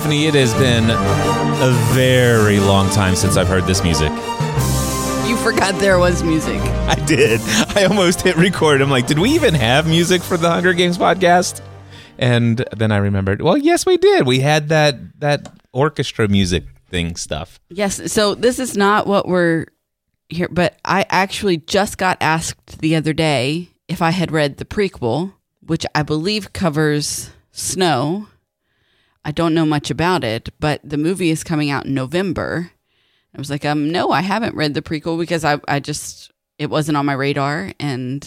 Stephanie, it has been a very long time since I've heard this music. You forgot there was music. I did. I almost hit record. I'm like, did we even have music for the Hunger Games podcast? And then I remembered, well, yes, we did. We had that that orchestra music thing stuff. Yes. So this is not what we're here, but I actually just got asked the other day if I had read the prequel, which I believe covers Snow. I don't know much about it, but the movie is coming out in November. I was like, um, no, I haven't read the prequel because I, I just it wasn't on my radar and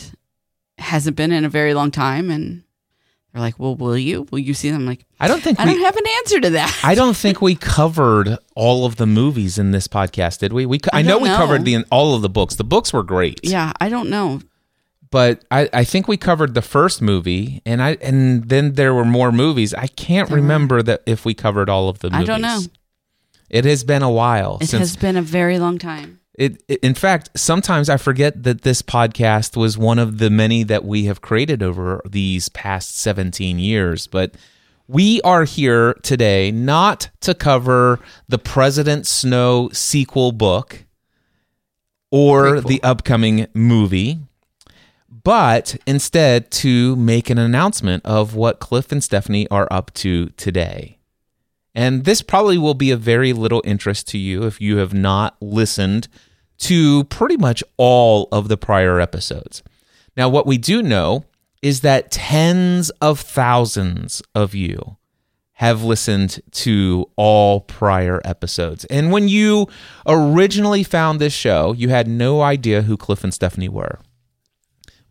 hasn't been in a very long time. And they're like, well, will you? Will you see them? I'm like, I don't think I we, don't have an answer to that. I don't think we covered all of the movies in this podcast, did we? We I, I know don't we covered the all of the books. The books were great. yeah, I don't know. But I, I think we covered the first movie and I and then there were more movies. I can't remember that if we covered all of the I don't know. It has been a while It has been a very long time. it, it- in fact, sometimes I forget that this podcast was one of the many that we have created over these past 17 years, but we are here today not to cover the President Snow sequel book or Prequel. the upcoming movie, but instead to make an announcement of what Cliff and Stephanie are up to today. And this probably will be of very little interest to you if you have not listened to pretty much all of the prior episodes. Now, what we do know is that tens of thousands of you have listened to all prior episodes. And when you originally found this show, you had no idea who Cliff and Stephanie were.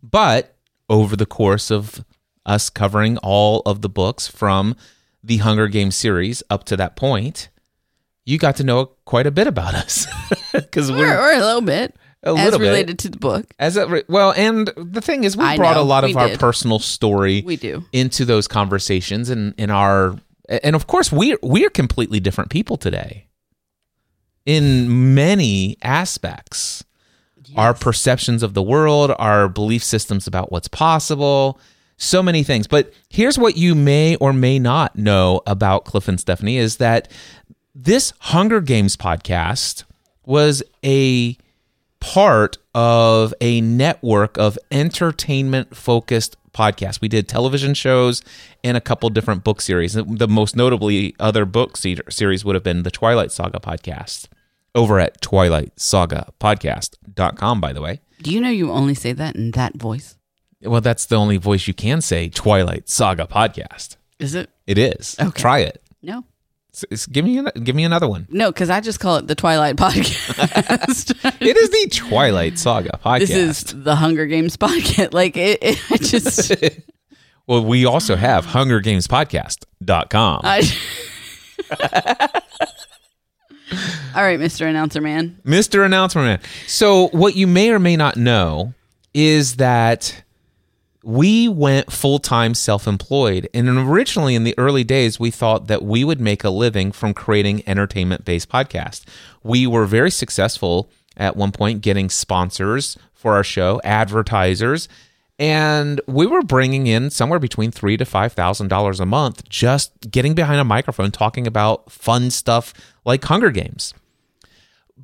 But over the course of us covering all of the books from the Hunger Games series up to that point, you got to know quite a bit about us because Or, we're or a little bit. A as little bit. related to the book. as re- well. And the thing is, we I brought know, a lot of our did. personal story We do. into those conversations and in our and of course we we are completely different people today in many aspects our perceptions of the world our belief systems about what's possible so many things but here's what you may or may not know about cliff and stephanie is that this hunger games podcast was a part of a network of entertainment focused podcasts. We did television shows and a couple different book series. The most notably other book series would have been the Twilight Saga podcast over at twilightsagapodcast.com by the way. Do you know you only say that in that voice? Well, that's the only voice you can say Twilight Saga podcast. Is it? It is. Okay. Try it. No. S- s- give me an- give me another one. No, because I just call it the Twilight Podcast. It is the Twilight Saga podcast. this is the Hunger Games podcast. Like it, it I just Well, we also have hungergamespodcast.com. I All right, Mr. Announcer Man. Mr. Announcer Man. So, what you may or may not know is that we went full time self employed. And originally, in the early days, we thought that we would make a living from creating entertainment based podcasts. We were very successful at one point getting sponsors for our show, advertisers. And we were bringing in somewhere between three to five thousand dollars a month, just getting behind a microphone, talking about fun stuff like Hunger Games.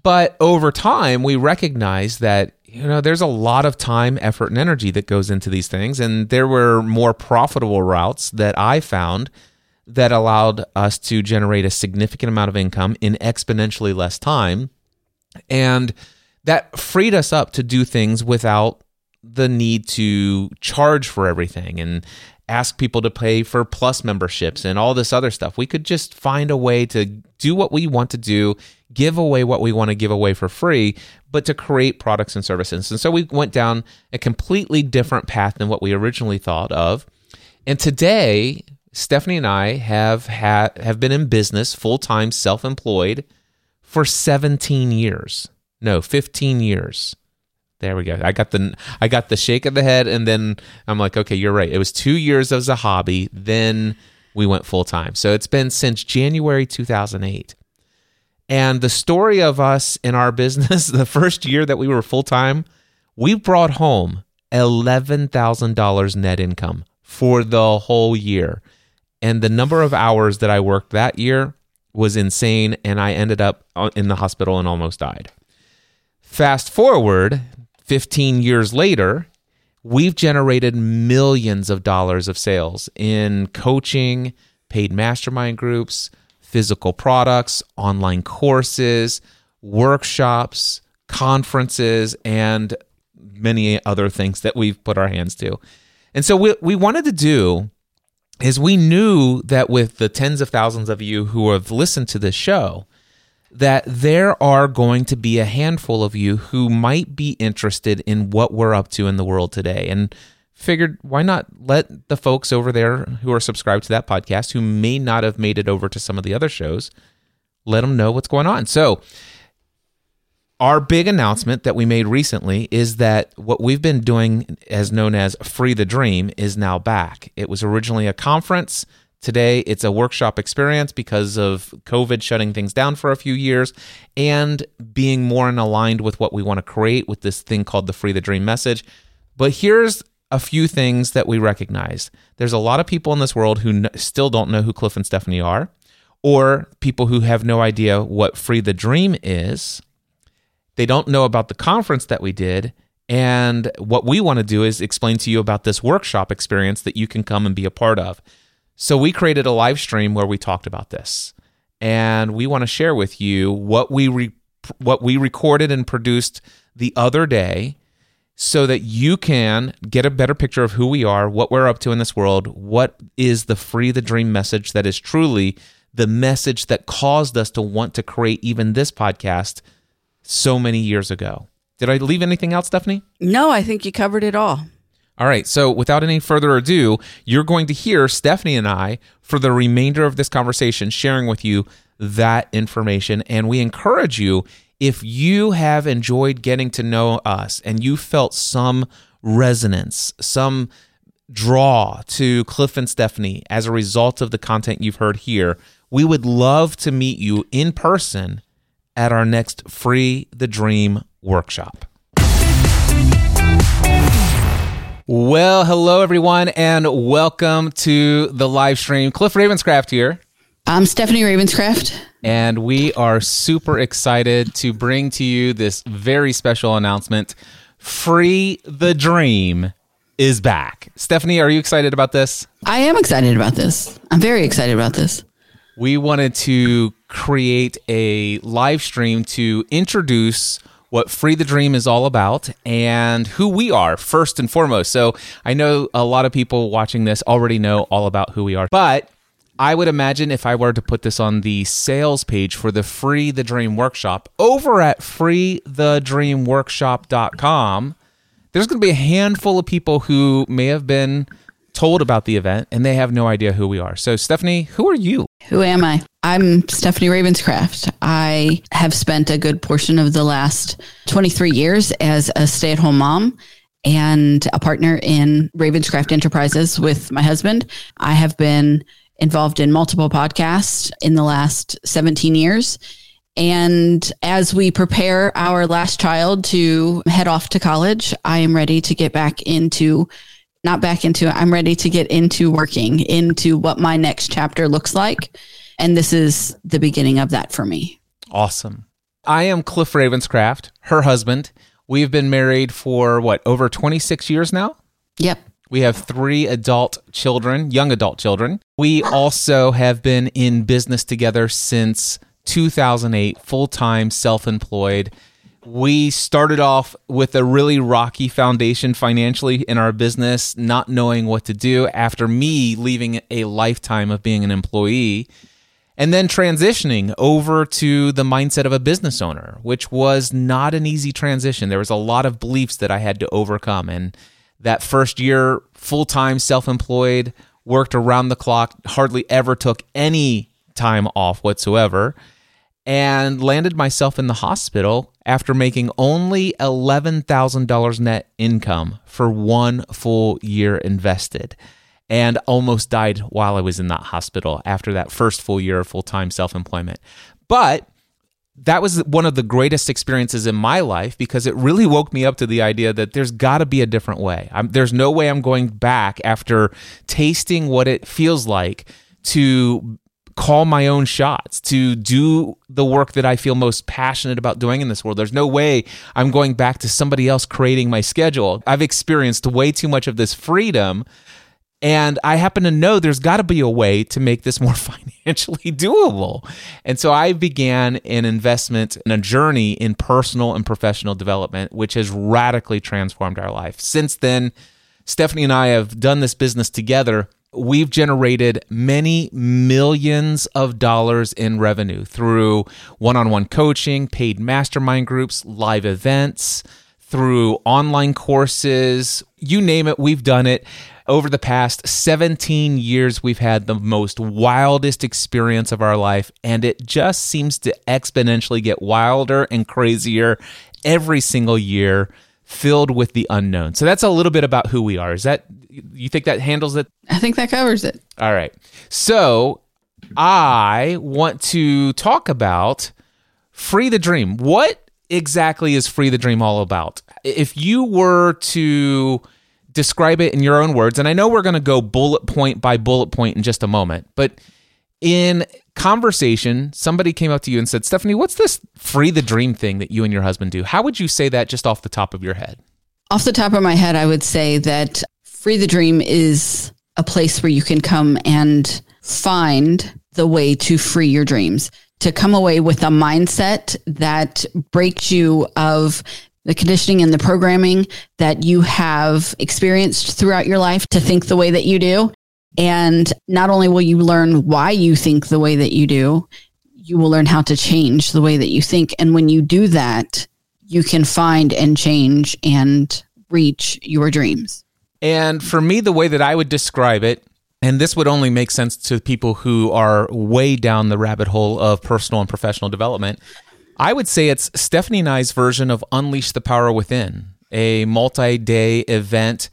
But over time, we recognize that you know there's a lot of time, effort, and energy that goes into these things, and there were more profitable routes that I found that allowed us to generate a significant amount of income in exponentially less time, and that freed us up to do things without the need to charge for everything and ask people to pay for plus memberships and all this other stuff. We could just find a way to do what we want to do, give away what we want to give away for free, but to create products and services. And so we went down a completely different path than what we originally thought of. And today, Stephanie and I have had have been in business full-time self-employed for 17 years. No, 15 years. There we go. I got the I got the shake of the head, and then I'm like, okay, you're right. It was two years as a hobby. Then we went full time. So it's been since January 2008. And the story of us in our business, the first year that we were full time, we brought home eleven thousand dollars net income for the whole year. And the number of hours that I worked that year was insane. And I ended up uh, in the hospital and almost died. Fast forward 15 years later, we've generated millions of dollars of sales in coaching, paid mastermind groups, physical products, online courses, workshops, conferences, and many other things that we've put our hands to. And so what we wanted to do is we knew that with the tens of thousands of you who have listened to this show that there are going to be a handful of you who might be interested in what we're up to in the world today. And figured why not let the folks over there who are subscribed to that podcast who may not have made it over to some of the other shows let them know what's going on. So our big announcement that we made recently is that what we've been doing as known as free the dream is now back. It was originally a conference Today, it's a workshop experience because of COVID shutting things down for a few years and being more in aligned with what we want to create with this thing called the Free the Dream message. But here's a few things that we recognize. There's a lot of people in this world who n- still don't know who Cliff and Stephanie are, or people who have no idea what Free the Dream is. They don't know about the conference that we did. And what we want to do is explain to you about this workshop experience that you can come and be a part of. So we created a live stream where we talked about this, and we want to share with you what we re- what we recorded and produced the other day, so that you can get a better picture of who we are, what we're up to in this world, what is the free the dream message that is truly the message that caused us to want to create even this podcast so many years ago. Did I leave anything out, Stephanie? No, I think you covered it all. All right, so without any further ado, you're going to hear Stephanie and I for the remainder of this conversation sharing with you that information. And we encourage you, if you have enjoyed getting to know us and you felt some resonance, some draw to Cliff and Stephanie as a result of the content you've heard here, we would love to meet you in person at our next Free the Dream workshop. Well, hello everyone, and welcome to the live stream. Cliff Ravenscraft here. I'm Stephanie Ravenscraft. And we are super excited to bring to you this very special announcement. Free the Dream is back. Stephanie, are you excited about this? I am excited about this. I'm very excited about this. We wanted to create a live stream to introduce what Free the Dream is all about and who we are first and foremost. So I know a lot of people watching this already know all about who we are, but I would imagine if I were to put this on the sales page for the Free the Dream Workshop over at freethedreamworkshop.com, there's going to be a handful of people who may have been told about the event and they have no idea who we are. So, Stephanie, who are you? Who am I? I'm Stephanie Ravenscraft. I have spent a good portion of the last 23 years as a stay at home mom and a partner in Ravenscraft Enterprises with my husband. I have been involved in multiple podcasts in the last 17 years. And as we prepare our last child to head off to college, I am ready to get back into not back into it. I'm ready to get into working into what my next chapter looks like. And this is the beginning of that for me. Awesome. I am Cliff Ravenscraft, her husband. We've been married for what, over 26 years now? Yep. We have three adult children, young adult children. We also have been in business together since 2008, full time, self employed we started off with a really rocky foundation financially in our business, not knowing what to do after me leaving a lifetime of being an employee and then transitioning over to the mindset of a business owner, which was not an easy transition. There was a lot of beliefs that I had to overcome. And that first year, full time, self employed, worked around the clock, hardly ever took any time off whatsoever and landed myself in the hospital after making only $11,000 net income for one full year invested and almost died while I was in that hospital after that first full year of full time self employment. But that was one of the greatest experiences in my life because it really woke me up to the idea that there's got to be a different way. I'm, there's no way I'm going back after tasting what it feels like to call my own shots, to do the work that I feel most passionate about doing in this world. There's no way I'm going back to somebody else creating my schedule. I've experienced way too much of this freedom. And I happen to know there's got to be a way to make this more financially doable. And so I began an investment and a journey in personal and professional development, which has radically transformed our life. Since then, Stephanie and I have done this business together we've generated many millions of dollars in revenue through one on one coaching, paid mastermind groups, live events, through online courses. You name it, we've done it. Over the past 17 years, we've had the most wildest experience of our life, and it just seems to exponentially get wilder and crazier every single year filled with the unknown. So that's a little bit about who we are. Is that you think that handles it? I think that covers it. All right. So I want to talk about Free the Dream. What exactly is Free the Dream all about? If you were to describe it in your own words, and I know we're going to go bullet point by bullet point in just a moment, but in conversation, somebody came up to you and said, Stephanie, what's this free the dream thing that you and your husband do? How would you say that just off the top of your head? Off the top of my head, I would say that free the dream is a place where you can come and find the way to free your dreams, to come away with a mindset that breaks you of the conditioning and the programming that you have experienced throughout your life to think the way that you do and not only will you learn why you think the way that you do, you will learn how to change the way that you think. And when you do that, you can find and change and reach your dreams. And for me, the way that I would describe it, and this would only make sense to people who are way down the rabbit hole of personal and professional development. I would say it's Stephanie and I's version of Unleash the Power Within, a multi day event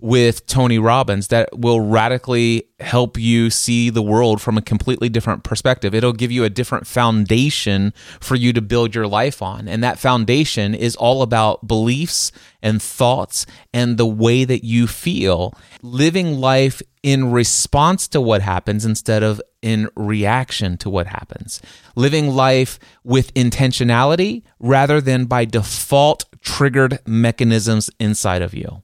with Tony Robbins that will radically help you see the world from a completely different perspective. It'll give you a different foundation for you to build your life on. And that foundation is all about beliefs and thoughts and the way that you feel, living life in response to what happens instead of in reaction to what happens, living life with intentionality rather than by default triggered mechanisms inside of you.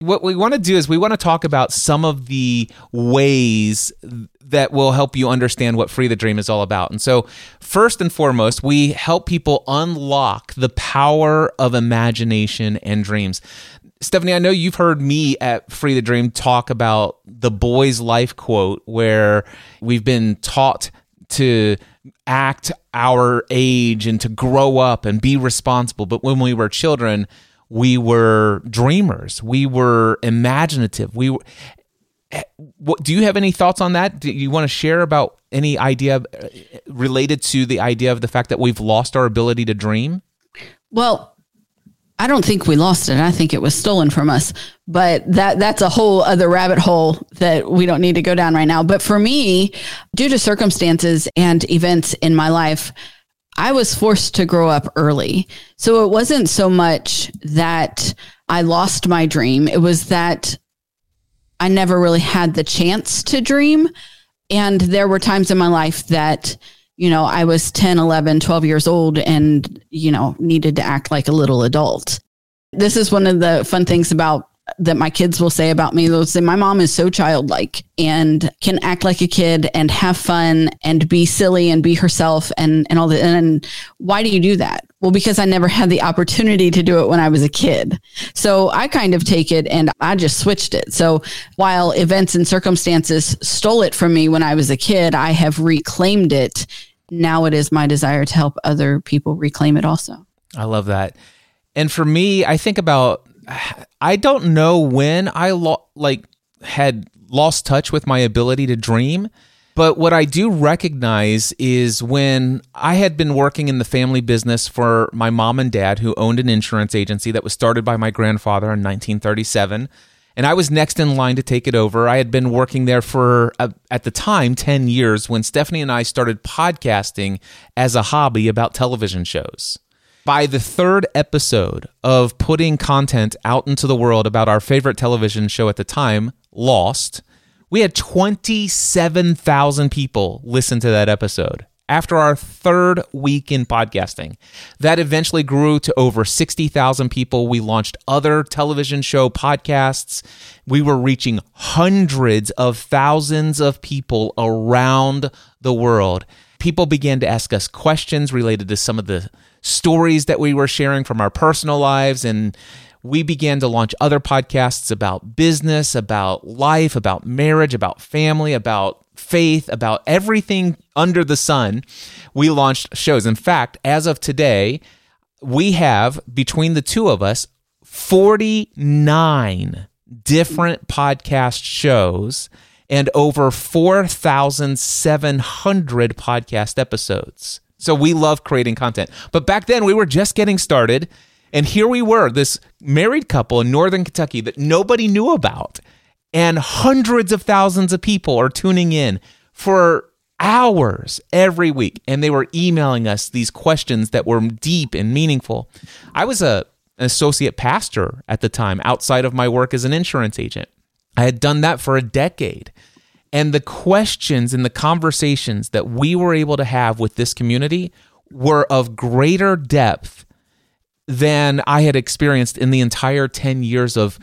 What we want to do is we want to talk about some of the ways that will help you understand what Free the Dream is all about. And so, first and foremost, we help people unlock the power of imagination and dreams. Stephanie, I know you've heard me at Free the Dream talk about the boy's life quote, where we've been taught to act our age and to grow up and be responsible. But when we were children, we were dreamers we were imaginative we were eh, what, do you have any thoughts on that do you want to share about any idea uh, related to the idea of the fact that we've lost our ability to dream well I don't think we lost it. I think it was stolen from us. But that that's a whole other rabbit hole that we don't need to go down right now. But for me, due to circumstances and events in my life, I was forced to grow up early. So it wasn't so much that I lost my dream, it was that I never really had the chance to dream. And there were times in my life that, you know, I was 10, 11, 12 years old and, you know, needed to act like a little adult. This is one of the fun things about that my kids will say about me. They'll say, My mom is so childlike and can act like a kid and have fun and be silly and be herself and, and all that. And why do you do that? Well, because I never had the opportunity to do it when I was a kid. So I kind of take it and I just switched it. So while events and circumstances stole it from me when I was a kid, I have reclaimed it. Now it is my desire to help other people reclaim it also. I love that. And for me, I think about I don't know when I lo- like had lost touch with my ability to dream. But what I do recognize is when I had been working in the family business for my mom and dad, who owned an insurance agency that was started by my grandfather in 1937. And I was next in line to take it over. I had been working there for, uh, at the time, 10 years when Stephanie and I started podcasting as a hobby about television shows by the third episode of putting content out into the world about our favorite television show at the time, Lost, We had 27,000 people listen to that episode after our third week in podcasting. That eventually grew to over 60,000 people. We launched other television show podcasts. We were reaching hundreds of thousands of people around the world. People began to ask us questions related to some of the stories that we were sharing from our personal lives and we began to launch other podcasts about business, about life, about marriage, about family, about faith, about everything under the sun. We launched shows. In fact, as of today, we have between the two of us 49 different podcast shows and over 4,700 podcast episodes. So we love creating content. But back then, we were just getting started. And here we were, this married couple in Northern Kentucky that nobody knew about. And hundreds of thousands of people are tuning in for hours every week. And they were emailing us these questions that were deep and meaningful. I was a, an associate pastor at the time outside of my work as an insurance agent. I had done that for a decade. And the questions and the conversations that we were able to have with this community were of greater depth than I had experienced in the entire 10 years of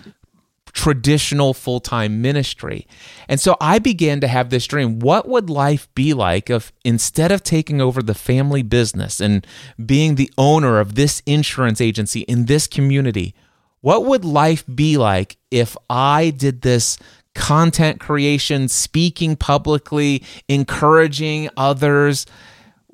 traditional full time ministry. And so I began to have this dream. What would life be like if instead of taking over the family business and being the owner of this insurance agency in this community, what would life be like if I did this content creation, speaking publicly, encouraging others?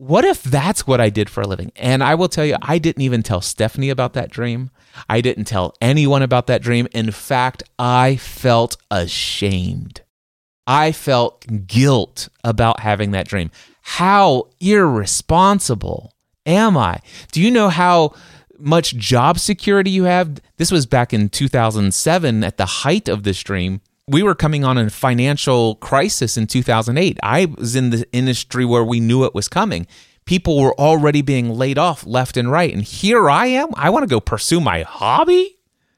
what if that's what I did for a living? And I will tell you, I didn't even tell Stephanie about that dream. I didn't tell anyone about that dream. In fact, I felt ashamed. I felt guilt about having that dream. How irresponsible am I? Do you know how much job security you have? This was back in 2007 at the height of this dream we were coming on a financial crisis in 2008. I was in the industry where we knew it was coming. People were already being laid off left and right. And here I am. I want to go pursue my hobby.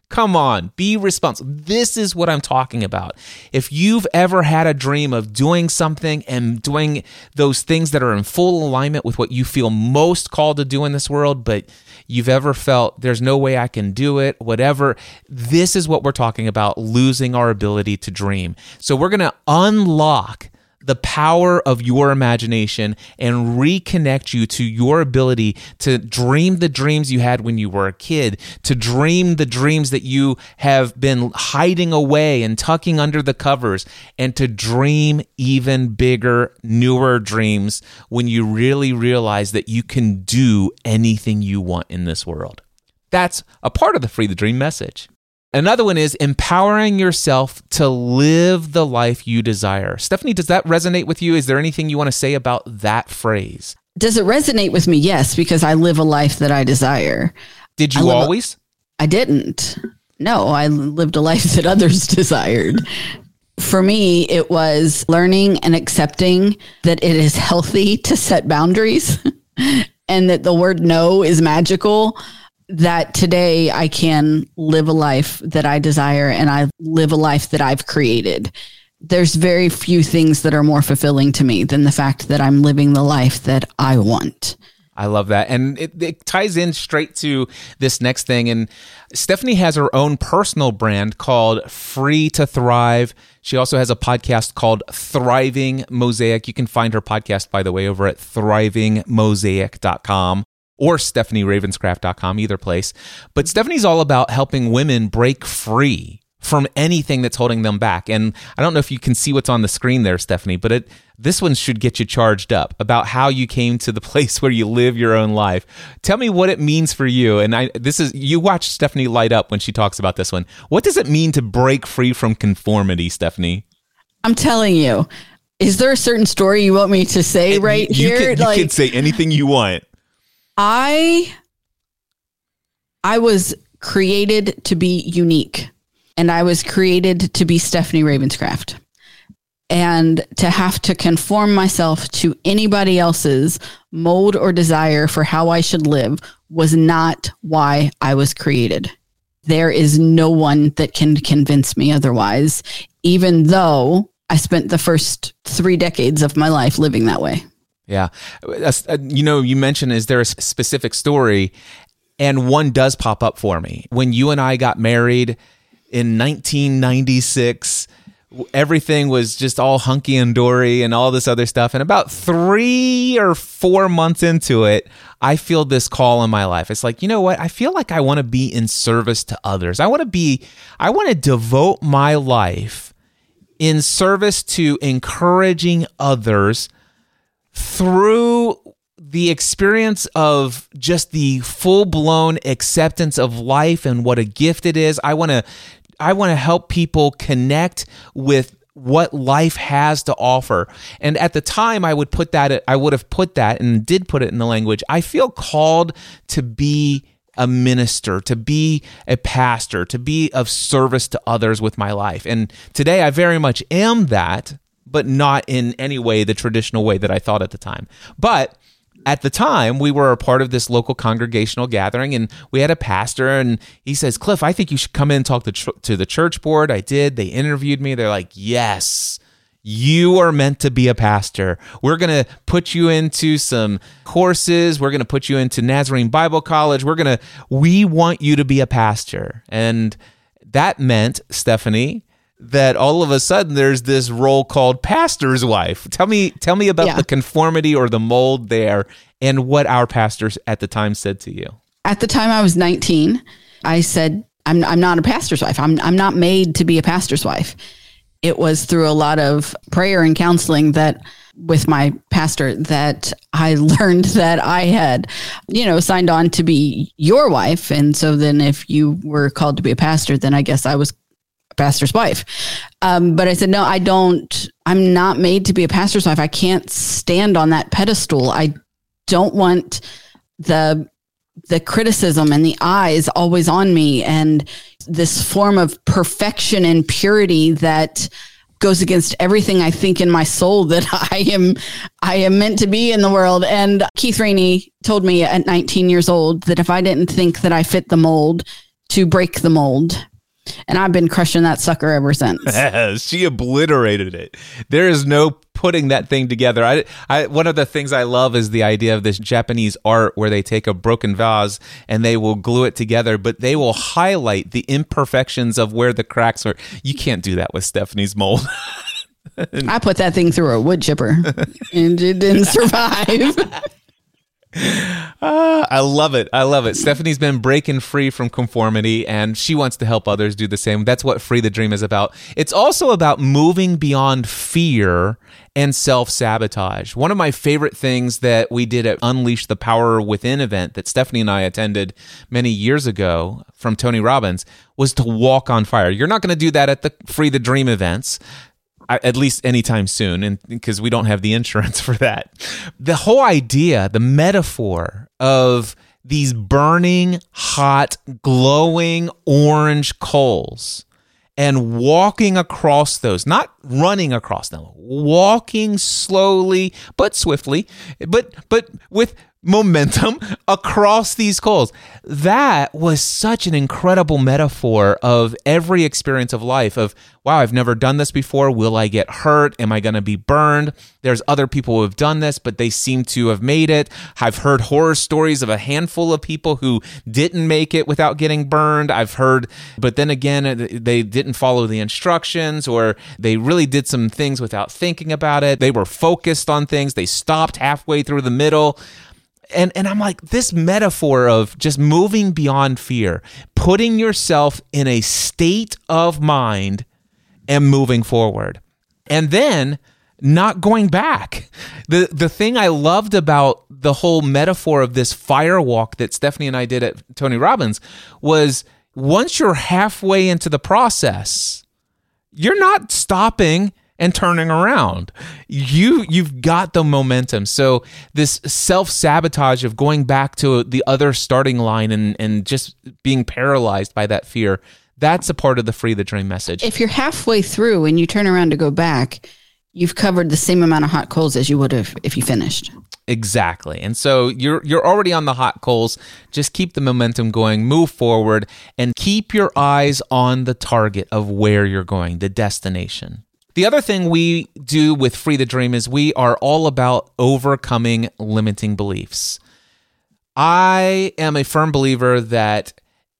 Come on, be responsible. This is what I'm talking about. If you've ever had a dream of doing something and doing those things that are in full alignment with what you feel most called to do in this world, but you've ever felt there's no way I can do it, whatever, this is what we're talking about losing our ability to dream. So we're going to unlock the power of your imagination and reconnect you to your ability to dream the dreams you had when you were a kid, to dream the dreams that you have been hiding away and tucking under the covers, and to dream even bigger, newer dreams when you really realize that you can do anything you want in this world. That's a part of the Free the Dream message. Another one is empowering yourself to live the life you desire. Stephanie, does that resonate with you? Is there anything you want to say about that phrase? Does it resonate with me? Yes, because I live a life that I desire. Did you I always? I didn't. No, I lived a life that others desired. For me, it was learning and accepting that it is healthy to set boundaries and that the word no is magical that today I can live a life that I desire and I live a life that I've created. There's very few things that are more fulfilling to me than the fact that I'm living the life that I want. I love that. And it, it, ties in straight to this next thing. And Stephanie has her own personal brand called Free to Thrive. She also has a podcast called Thriving Mosaic. You can find her podcast, by the way, over at thrivingmosaic.com or stephanieravenscraft.com, either place. But Stephanie's all about helping women break free from anything that's holding them back. And I don't know if you can see what's on the screen there, Stephanie, but it this one should get you charged up about how you came to the place where you live your own life. Tell me what it means for you. And I this is you watch Stephanie light up when she talks about this one. What does it mean to break free from conformity, Stephanie? I'm telling you. Is there a certain story you want me to say right you, here? Can, you like, can say anything you want. I I was created to be unique and I was created to be Stephanie Ravenscraft. And to have to conform myself to anybody else's mold or desire for how I should live was not why I was created. There is no one that can convince me otherwise, even though I spent the first three decades of my life living that way. Yeah. Uh, you know, you mentioned, is there a specific story? And one does pop up for me. When you and I got married in 1996, everything was just all hunky and dory and all this other stuff. And about three or four months into it, I feel this call in my life. It's like, you know what? I feel like I want to be in service to others. I want to be, I want to devote my life in service to encouraging others through the experience of just the full blown acceptance of life and what a gift it is. I want to I want to help people connect with what life has to offer. And at the time I would put that I would have put that and did put it in the language. I feel called to be a minister, to be a pastor, to be of service to others with my life. And today I very much am that, but not in any way the traditional way that I thought at the time. But at the time we were a part of this local congregational gathering and we had a pastor and he says cliff i think you should come in and talk to, to the church board i did they interviewed me they're like yes you are meant to be a pastor. We're going to put you into some courses. We're going to put you into Nazarene Bible College. We're going to, we want you to be a pastor. And that meant, Stephanie, that all of a sudden there's this role called pastor's wife. Tell me tell me about yeah. the conformity or the mold there and what our pastors at the time said to you. At the time I was 19, I said I'm I'm not a pastor's wife. I'm I'm not made to be a pastor's wife. It was through a lot of prayer and counseling that with my pastor that I learned that I had, you know, signed on to be your wife. And so then if you were called to be a pastor, then I guess I was pastor's wife. Um, but I said, no, I don't, I'm not made to be a pastor's wife. I can't stand on that pedestal. I don't want the, the criticism and the eyes always on me and this form of perfection and purity that goes against everything I think in my soul that I am I am meant to be in the world. And Keith Rainey told me at 19 years old that if I didn't think that I fit the mold, to break the mold and I've been crushing that sucker ever since. she obliterated it. There is no putting that thing together. I, I, one of the things I love is the idea of this Japanese art where they take a broken vase and they will glue it together, but they will highlight the imperfections of where the cracks are. You can't do that with Stephanie's mold. I put that thing through a wood chipper and it didn't survive. Uh, I love it. I love it. Stephanie's been breaking free from conformity and she wants to help others do the same. That's what Free the Dream is about. It's also about moving beyond fear and self sabotage. One of my favorite things that we did at Unleash the Power Within event that Stephanie and I attended many years ago from Tony Robbins was to walk on fire. You're not going to do that at the Free the Dream events at least anytime soon and because we don't have the insurance for that. The whole idea the metaphor of these burning hot glowing orange coals and walking across those not running across them walking slowly but swiftly but but with momentum across these coals. That was such an incredible metaphor of every experience of life of wow, I've never done this before. Will I get hurt? Am I going to be burned? There's other people who have done this, but they seem to have made it. I've heard horror stories of a handful of people who didn't make it without getting burned. I've heard, but then again, they didn't follow the instructions or they really did some things without thinking about it. They were focused on things. They stopped halfway through the middle and and I'm like this metaphor of just moving beyond fear, putting yourself in a state of mind and moving forward. And then not going back. The the thing I loved about the whole metaphor of this fire walk that Stephanie and I did at Tony Robbins was once you're halfway into the process, you're not stopping and turning around. You you've got the momentum. So this self-sabotage of going back to the other starting line and and just being paralyzed by that fear, that's a part of the free the dream message. If you're halfway through and you turn around to go back, you've covered the same amount of hot coals as you would have if you finished. Exactly. And so you're you're already on the hot coals. Just keep the momentum going, move forward and keep your eyes on the target of where you're going, the destination. The other thing we do with Free the Dream is we are all about overcoming limiting beliefs. I am a firm believer that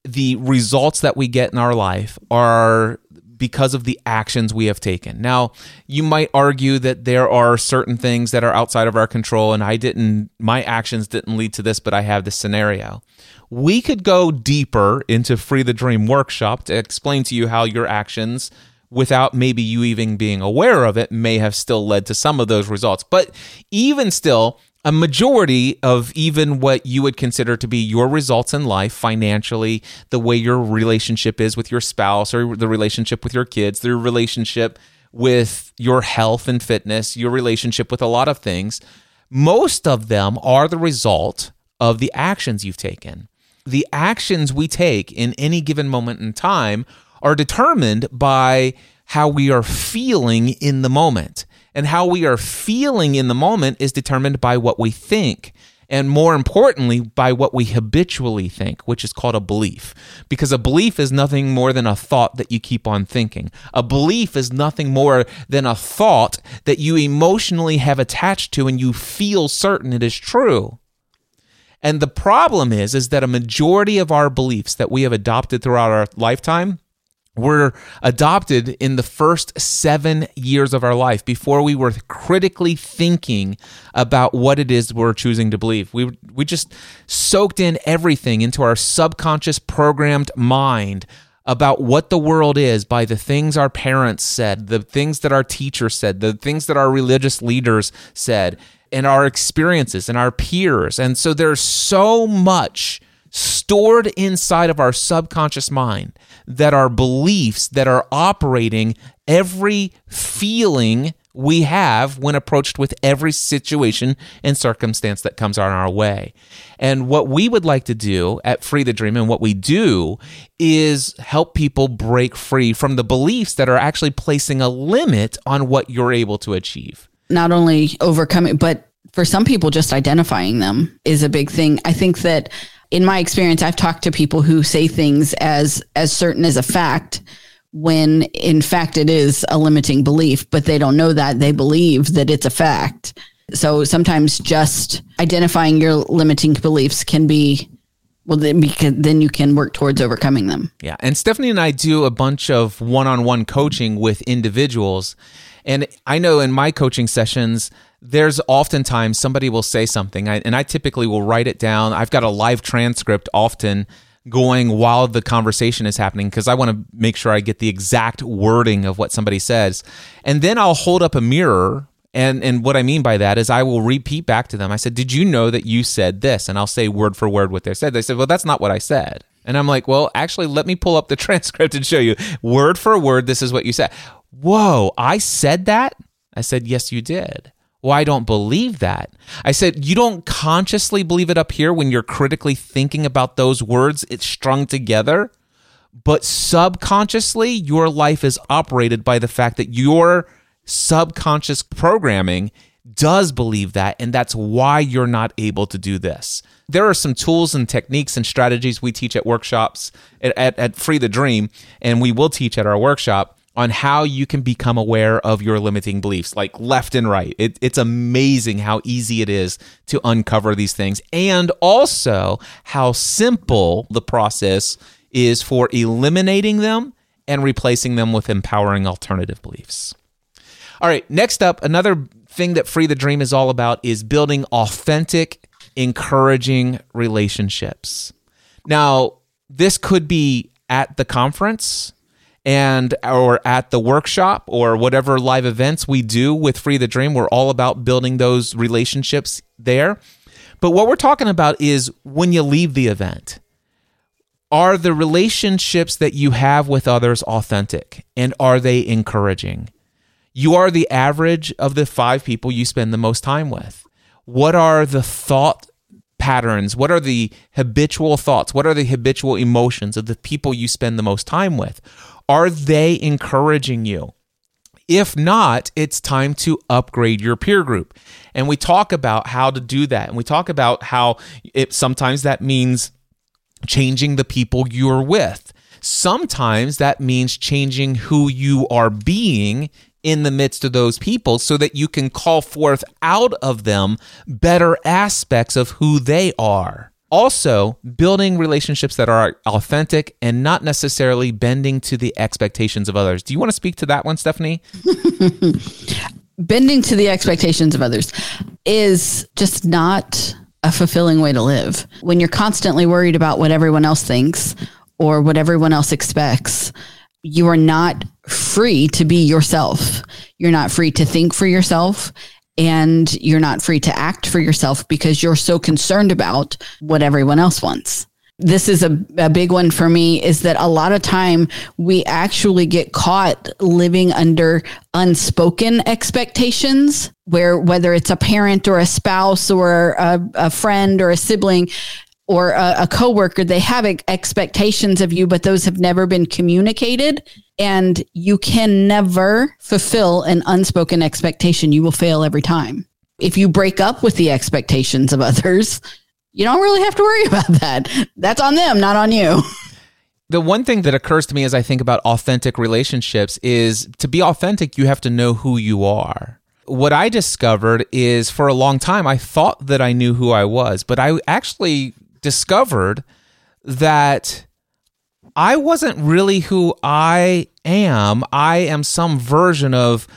the results that we get in our life are because of the actions we have taken. Now, you might argue that there are certain things that are outside of our control and I didn't my actions didn't lead to this, but I have this scenario. We could go deeper into Free the Dream workshop to explain to you how your actions without maybe you even being aware of it may have still led to some of those results. But even still, a majority of even what you would consider to be your results in life financially, the way your relationship is with your spouse or the relationship with your kids, the relationship with your health and fitness, your relationship with a lot of things, most of them are the result of the actions you've taken. The actions we take in any given moment in time are determined by how we are feeling in the moment. And how we are feeling in the moment is determined by what we think. And more importantly, by what we habitually think, which is called a belief. Because a belief is nothing more than a thought that you keep on thinking. A belief is nothing more than a thought that you emotionally have attached to and you feel certain it is true. And the problem is, is that a majority of our beliefs that we have adopted throughout our lifetime were adopted in the first seven years of our life before we were critically thinking about what it is we're choosing to believe. We, we just soaked in everything into our subconscious programmed mind about what the world is by the things our parents said, the things that our teachers said, the things that our religious leaders said, and our experiences and our peers. And so there's so much stored inside of our subconscious mind that are beliefs that are operating every feeling we have when approached with every situation and circumstance that comes on our way. And what we would like to do at Free the Dream and what we do is help people break free from the beliefs that are actually placing a limit on what you're able to achieve. Not only overcoming, but for some people, just identifying them is a big thing. I think that in my experience, I've talked to people who say things as as certain as a fact when in fact it is a limiting belief, but they don't know that they believe that it's a fact. So sometimes just identifying your limiting beliefs can be well then because then you can work towards overcoming them. Yeah, and Stephanie and I do a bunch of one-on-one coaching with individuals and I know in my coaching sessions there's oftentimes somebody will say something, and I typically will write it down. I've got a live transcript often going while the conversation is happening because I want to make sure I get the exact wording of what somebody says. And then I'll hold up a mirror. And, and what I mean by that is I will repeat back to them. I said, Did you know that you said this? And I'll say word for word what they said. They said, Well, that's not what I said. And I'm like, Well, actually, let me pull up the transcript and show you word for word. This is what you said. Whoa, I said that? I said, Yes, you did. Well, I don't believe that. I said, You don't consciously believe it up here when you're critically thinking about those words, it's strung together. But subconsciously, your life is operated by the fact that your subconscious programming does believe that, and that's why you're not able to do this. There are some tools and techniques and strategies we teach at workshops at, at, at Free the Dream, and we will teach at our workshop on how you can become aware of your limiting beliefs, like left and right. It, it's amazing how easy it is to uncover these things, and also how simple the process is for eliminating them and replacing them with empowering alternative beliefs. All right, next up, another thing that Free the Dream is all about is building authentic, encouraging relationships. Now, this could be at the conference and or at the workshop or whatever live events we do with Free the Dream, we're all about building those relationships there. But what we're talking about is when you leave the event. Are the relationships that you have with others authentic and are they encouraging? You are the average of the five people you spend the most time with. What are the thought patterns? What are the habitual thoughts? What are the habitual emotions of the people you spend the most time with? Are they encouraging you? If not, it's time to upgrade your peer group. And we talk about how to do that. And we talk about how it sometimes that means changing the people you're with. Sometimes that means changing who you are being in the midst of those people so that you can call forth out of them better aspects of who they are. Also, building relationships that are authentic and not necessarily bending to the expectations of others. Do you want to speak to that one, Stephanie? bending to the expectations of others is just not a fulfilling way to live. When you're constantly worried about what everyone else thinks or what everyone else expects, you are not free to be yourself. You're not free to think for yourself and you're not free to act for yourself because you're so concerned about what everyone else wants. This is a, a big one for me is that a lot of time we actually get caught living under unspoken expectations where whether it's a parent or a spouse or a, a friend or a sibling, or a, a coworker, they have expectations of you, but those have never been communicated. And you can never fulfill an unspoken expectation. You will fail every time. If you break up with the expectations of others, you don't really have to worry about that. That's on them, not on you. The one thing that occurs to me as I think about authentic relationships is to be authentic, you have to know who you are what I discovered is for a long time, I thought that I knew who I was, but I actually discovered that I wasn't really who I am. I am some version of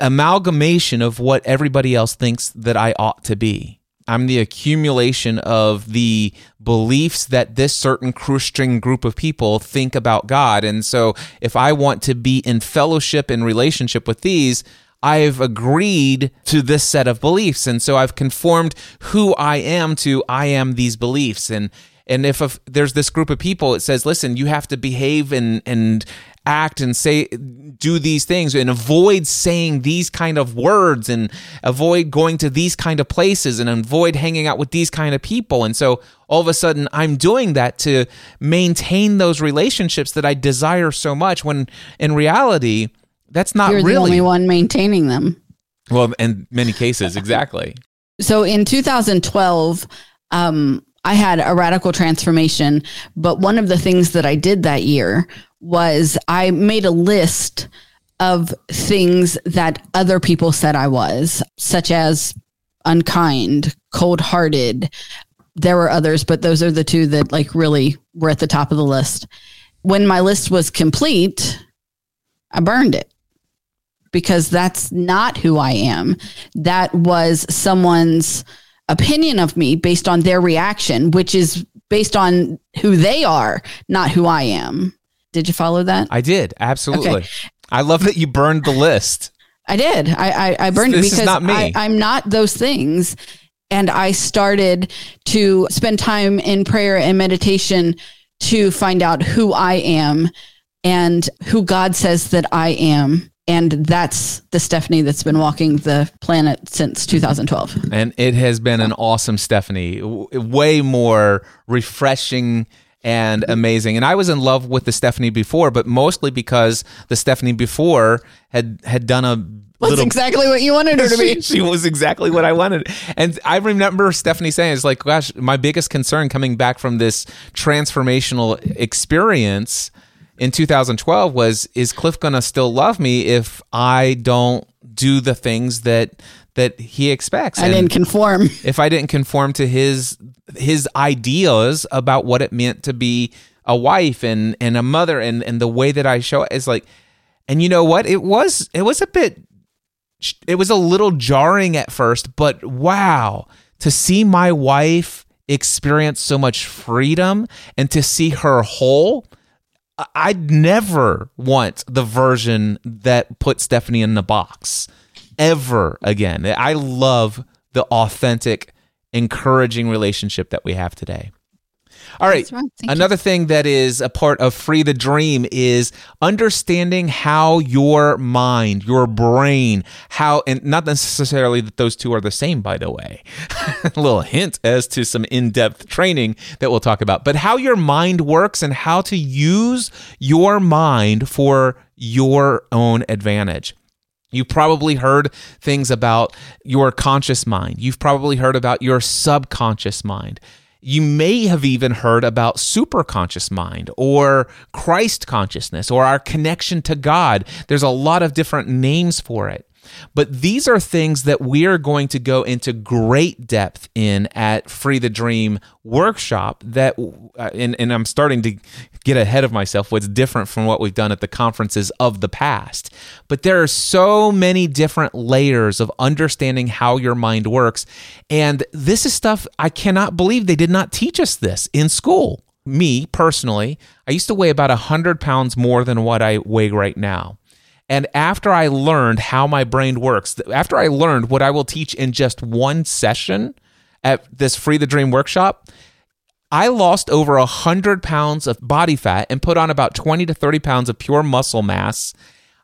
amalgamation of what everybody else thinks that I ought to be. I'm the accumulation of the beliefs that this certain Christian group of people think about God. And so if I want to be in fellowship and relationship with these, I've agreed to this set of beliefs. And so I've conformed who I am to I am these beliefs. And and if a, there's this group of people, it says, listen, you have to behave and and act and say do these things and avoid saying these kind of words and avoid going to these kind of places and avoid hanging out with these kind of people and so all of a sudden I'm doing that to maintain those relationships that I desire so much when in reality that's not You're really the only one maintaining them. Well, in many cases, exactly. so in 2012, um, I had a radical transformation, but one of the things that I did that year was I made a list of things that other people said I was, such as unkind, cold hearted. There were others, but those are the two that like really were at the top of the list. When my list was complete, I burned it because that's not who I am. That was someone's opinion of me based on their reaction, which is based on who they are, not who I am. Did you follow that? I did. Absolutely. Okay. I love that you burned the list. I did. I, I, I burned this it because not me. I, I'm not those things. And I started to spend time in prayer and meditation to find out who I am and who God says that I am and that's the Stephanie that's been walking the planet since 2012. And it has been an awesome Stephanie, way more refreshing and amazing. And I was in love with the Stephanie before, but mostly because the Stephanie before had had done a was little, exactly what you wanted her to be. she, she, was exactly what I wanted. And I remember Stephanie saying, it's like, gosh, my biggest concern coming back from this transformational experience in 2012 was is Cliff going to still love me if I don't do the things that that he expects? I and didn't conform. If I didn't conform to his his ideas about what it meant to be a wife and and a mother and and the way that I show it is like and you know what? It was it was a bit it was a little jarring at first, but wow, to see my wife experience so much freedom and to see her whole I'd never want the version that put Stephanie in the box ever again. I love the authentic, encouraging relationship that we have today. All right. right. Another you. thing that is a part of Free the Dream is understanding how your mind, your brain, how, and not necessarily that those two are the same, by the way. a little hint as to some in depth training that we'll talk about, but how your mind works and how to use your mind for your own advantage. You've probably heard things about your conscious mind. You've probably heard about your subconscious mind You may have even heard about superconscious mind or Christ consciousness or our connection to God. There's a lot of different names for it. But these are things that we are going to go into great depth in at Free the Dream workshop. That, uh, and, and I'm starting to get ahead of myself, what's different from what we've done at the conferences of the past. But there are so many different layers of understanding how your mind works. And this is stuff I cannot believe they did not teach us this in school. Me personally, I used to weigh about 100 pounds more than what I weigh right now. And after I learned how my brain works, after I learned what I will teach in just one session at this Free the Dream workshop, I lost over 100 pounds of body fat and put on about 20 to 30 pounds of pure muscle mass.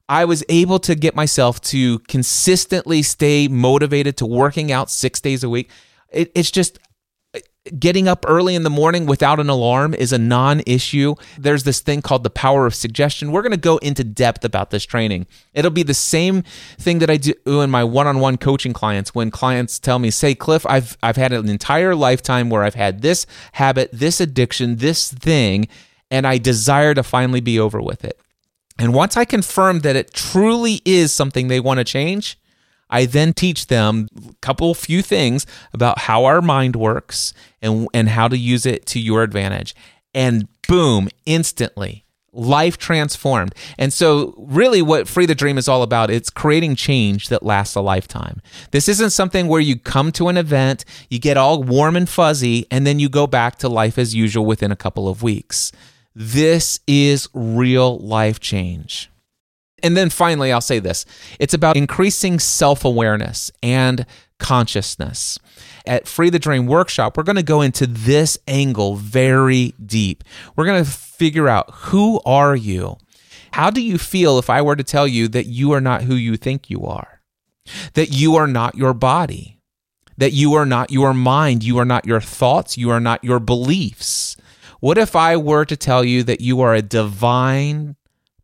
I was able to get myself to consistently stay motivated to working out six days a week. It, it's just, getting up early in the morning without an alarm is a non issue. There's this thing called the power of suggestion. We're going to go into depth about this training. It'll be the same thing that I do in my one on one coaching clients when clients tell me, say, Cliff, I've, I've had an entire lifetime where I've had this habit, this addiction, this thing, and I desire to finally be over with it. And once I confirm that it truly is something they want to change, I then teach them a couple few things about how our mind works and and how to use it to your advantage. And boom, instantly life transformed. And so really what Free the Dream is all about, it's creating change that lasts a lifetime. This isn't something where you come to an event, you get all warm and fuzzy and then you go back to life as usual within a couple of weeks. This is real life change. And then finally, I'll say this it's about increasing self awareness and consciousness. At Free the Dream Workshop, we're going to go into this angle very deep. We're going to figure out who are you? How do you feel if I were to tell you that you are not who you think you are? That you are not your body? That you are not your mind? You are not your thoughts? You are not your beliefs? What if I were to tell you that you are a divine,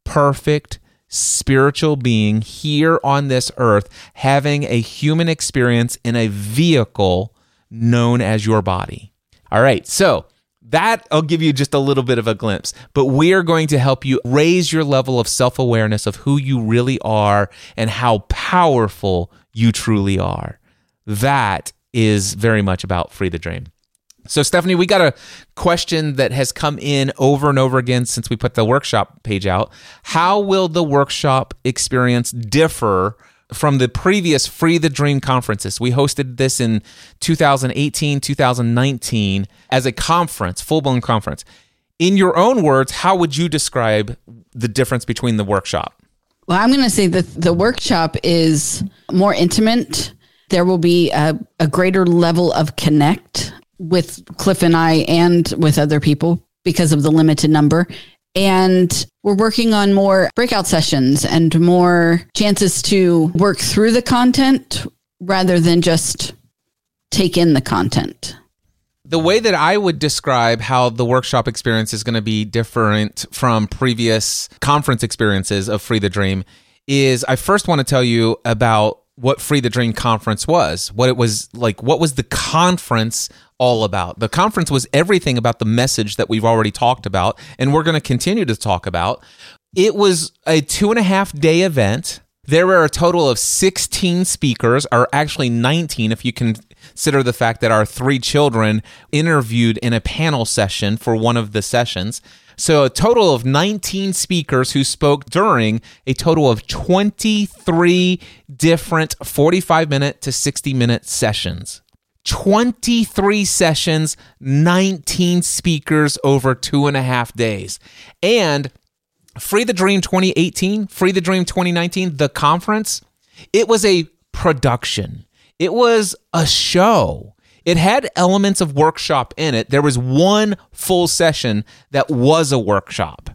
perfect, spiritual being here on this earth having a human experience in a vehicle known as your body. All right, so that I'll give you just a little bit of a glimpse, but we are going to help you raise your level of self awareness of who you really are and how powerful you truly are. That is very much about Free the Dream. So, Stephanie, we got a question that has come in over and over again since we put the workshop page out. How will the workshop experience differ from the previous Free the Dream conferences? We hosted this in 2018, 2019 as a conference, full blown conference. In your own words, how would you describe the difference between the workshop? Well, I'm going to say that the workshop is more intimate. There will be a, a greater level of connect with Cliff and I and with other people because of the limited number. And we're working on more breakout sessions and more chances to work through the content rather than just take in the content. The way that I would describe how the workshop experience is going to be different from previous conference experiences of Free the Dream is I first want to tell you about what Free the Dream conference was, what it was like, what was the conference all about. The conference was everything about the message that we've already talked about, and we're going to continue to talk about. It was a two and a half day event. There were a total of 16 speakers, or actually 19 if you consider the fact that our three children interviewed in a panel session for one of the sessions. So, a total of 19 speakers who spoke during a total of 23 different 45 minute to 60 minute sessions. 23 sessions, 19 speakers over two and a half days. And Free the Dream 2018, Free the Dream 2019, the conference, it was a production, it was a show. It had elements of workshop in it. There was one full session that was a workshop.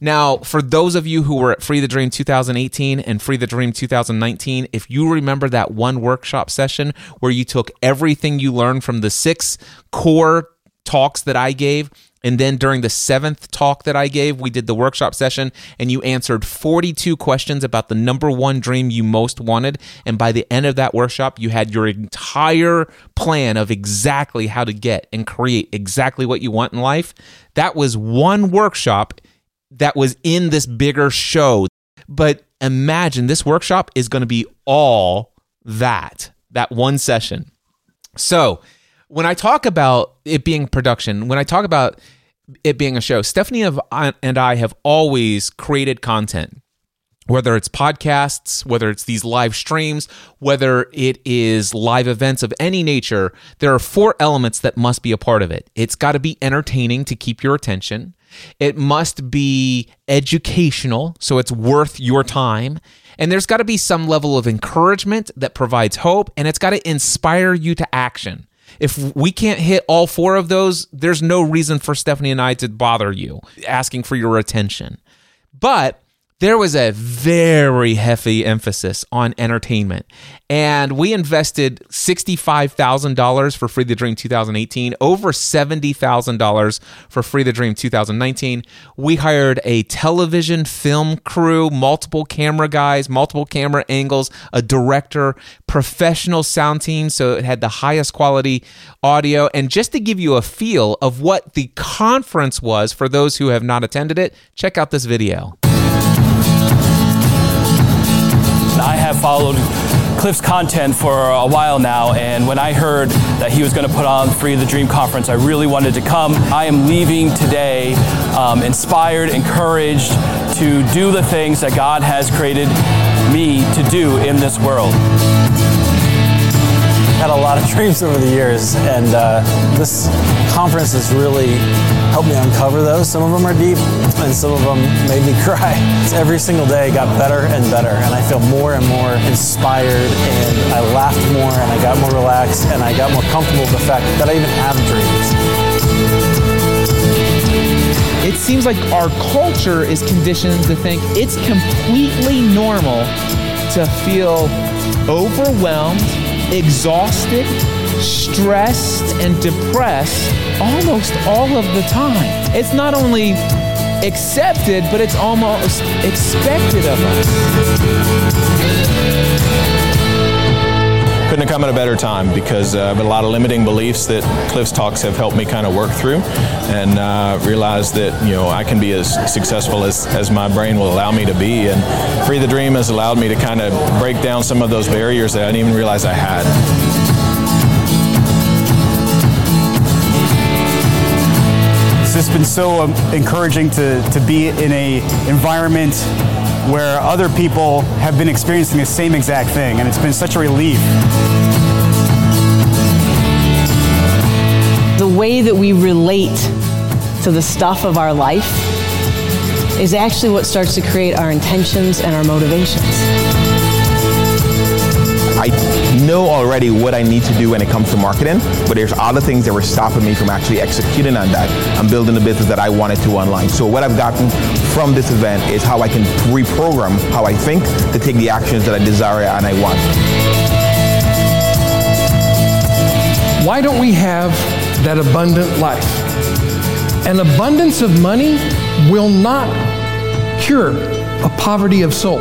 Now, for those of you who were at Free the Dream 2018 and Free the Dream 2019, if you remember that one workshop session where you took everything you learned from the six core talks that I gave. And then during the seventh talk that I gave, we did the workshop session and you answered 42 questions about the number one dream you most wanted. And by the end of that workshop, you had your entire plan of exactly how to get and create exactly what you want in life. That was one workshop that was in this bigger show. But imagine this workshop is going to be all that, that one session. So, when I talk about it being production, when I talk about it being a show, Stephanie and I have always created content, whether it's podcasts, whether it's these live streams, whether it is live events of any nature. There are four elements that must be a part of it. It's got to be entertaining to keep your attention. It must be educational, so it's worth your time. And there's got to be some level of encouragement that provides hope, and it's got to inspire you to action. If we can't hit all four of those, there's no reason for Stephanie and I to bother you asking for your attention. But there was a very heavy emphasis on entertainment. And we invested $65,000 for Free the Dream 2018, over $70,000 for Free the Dream 2019. We hired a television film crew, multiple camera guys, multiple camera angles, a director, professional sound team. So it had the highest quality audio. And just to give you a feel of what the conference was for those who have not attended it, check out this video. I have followed Cliff's content for a while now, and when I heard that he was going to put on Free the Dream Conference, I really wanted to come. I am leaving today um, inspired, encouraged to do the things that God has created me to do in this world had a lot of dreams over the years, and uh, this conference has really helped me uncover those. Some of them are deep, and some of them made me cry. Every single day got better and better, and I feel more and more inspired, and I laughed more, and I got more relaxed, and I got more comfortable with the fact that I even have dreams. It seems like our culture is conditioned to think it's completely normal to feel overwhelmed exhausted, stressed, and depressed almost all of the time. It's not only accepted, but it's almost expected of us couldn't have come at a better time because uh, I've a lot of limiting beliefs that Cliff's talks have helped me kind of work through and uh, realize that you know I can be as successful as, as my brain will allow me to be. And Free the Dream has allowed me to kind of break down some of those barriers that I didn't even realize I had. It's just been so um, encouraging to, to be in a environment where other people have been experiencing the same exact thing, and it's been such a relief. The way that we relate to the stuff of our life is actually what starts to create our intentions and our motivations. I know already what I need to do when it comes to marketing, but there's other things that were stopping me from actually executing on that and building the business that I wanted to online. So what I've gotten from this event is how I can reprogram how I think to take the actions that I desire and I want. Why don't we have that abundant life? An abundance of money will not cure a poverty of soul.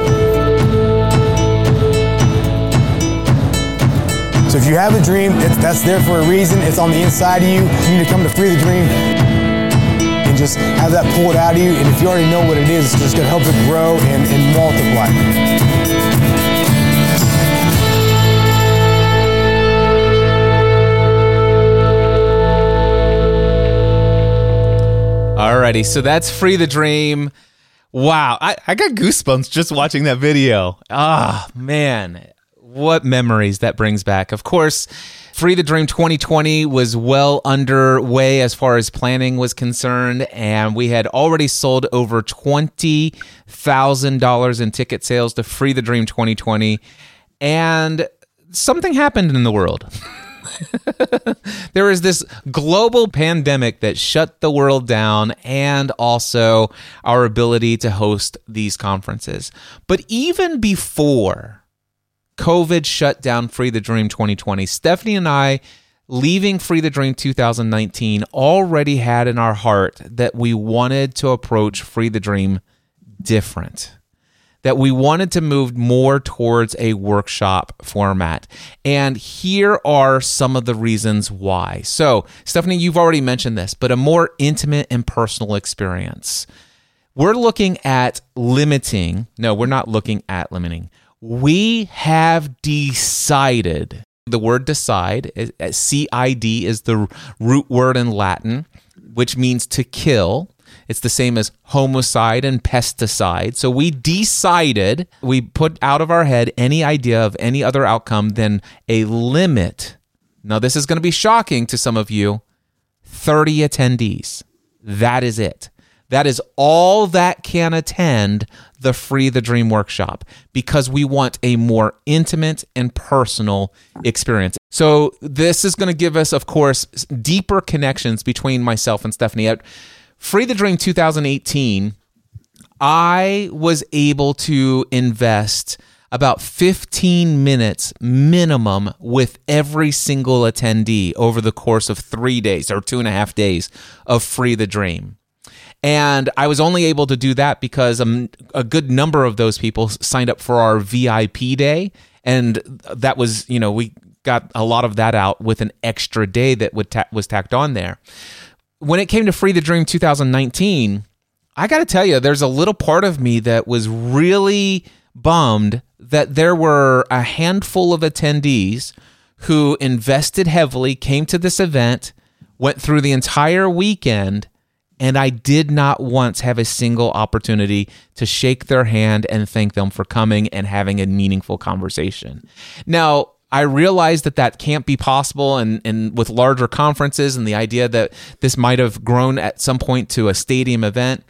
So if you have a dream, that's there for a reason. It's on the inside of you. You need to come to Free the Dream and just have that pulled out of you. And if you already know what it is, it's just going to help it grow and, and multiply. Alrighty, so that's Free the Dream. Wow, I, I got goosebumps just watching that video. Ah, man what memories that brings back. Of course, Free the Dream 2020 was well underway as far as planning was concerned, and we had already sold over $20,000 in ticket sales to Free the Dream 2020. And something happened in the world. there is this global pandemic that shut the world down and also our ability to host these conferences. But even before COVID shut down Free the Dream 2020. Stephanie and I leaving Free the Dream 2019 already had in our heart that we wanted to approach Free the Dream different. That we wanted to move more towards a workshop format. And here are some of the reasons why. So, Stephanie, you've already mentioned this, but a more intimate and personal experience. We're looking at limiting, no, we're not looking at limiting. We have decided the word decide, uh, CID, is the root word in Latin, which means to kill. It's the same as homicide and pesticide. So we decided, we put out of our head any idea of any other outcome than a limit. Now, this is going to be shocking to some of you 30 attendees. That is it. That is all that can attend the Free the Dream workshop because we want a more intimate and personal experience. So, this is going to give us, of course, deeper connections between myself and Stephanie. At Free the Dream 2018, I was able to invest about 15 minutes minimum with every single attendee over the course of three days or two and a half days of Free the Dream. And I was only able to do that because a, a good number of those people signed up for our VIP day. And that was, you know, we got a lot of that out with an extra day that ta- was tacked on there. When it came to Free the Dream 2019, I got to tell you, there's a little part of me that was really bummed that there were a handful of attendees who invested heavily, came to this event, went through the entire weekend, and I did not once have a single opportunity to shake their hand and thank them for coming and having a meaningful conversation. Now, I realize that that can't be possible, and, and with larger conferences and the idea that this might have grown at some point to a stadium event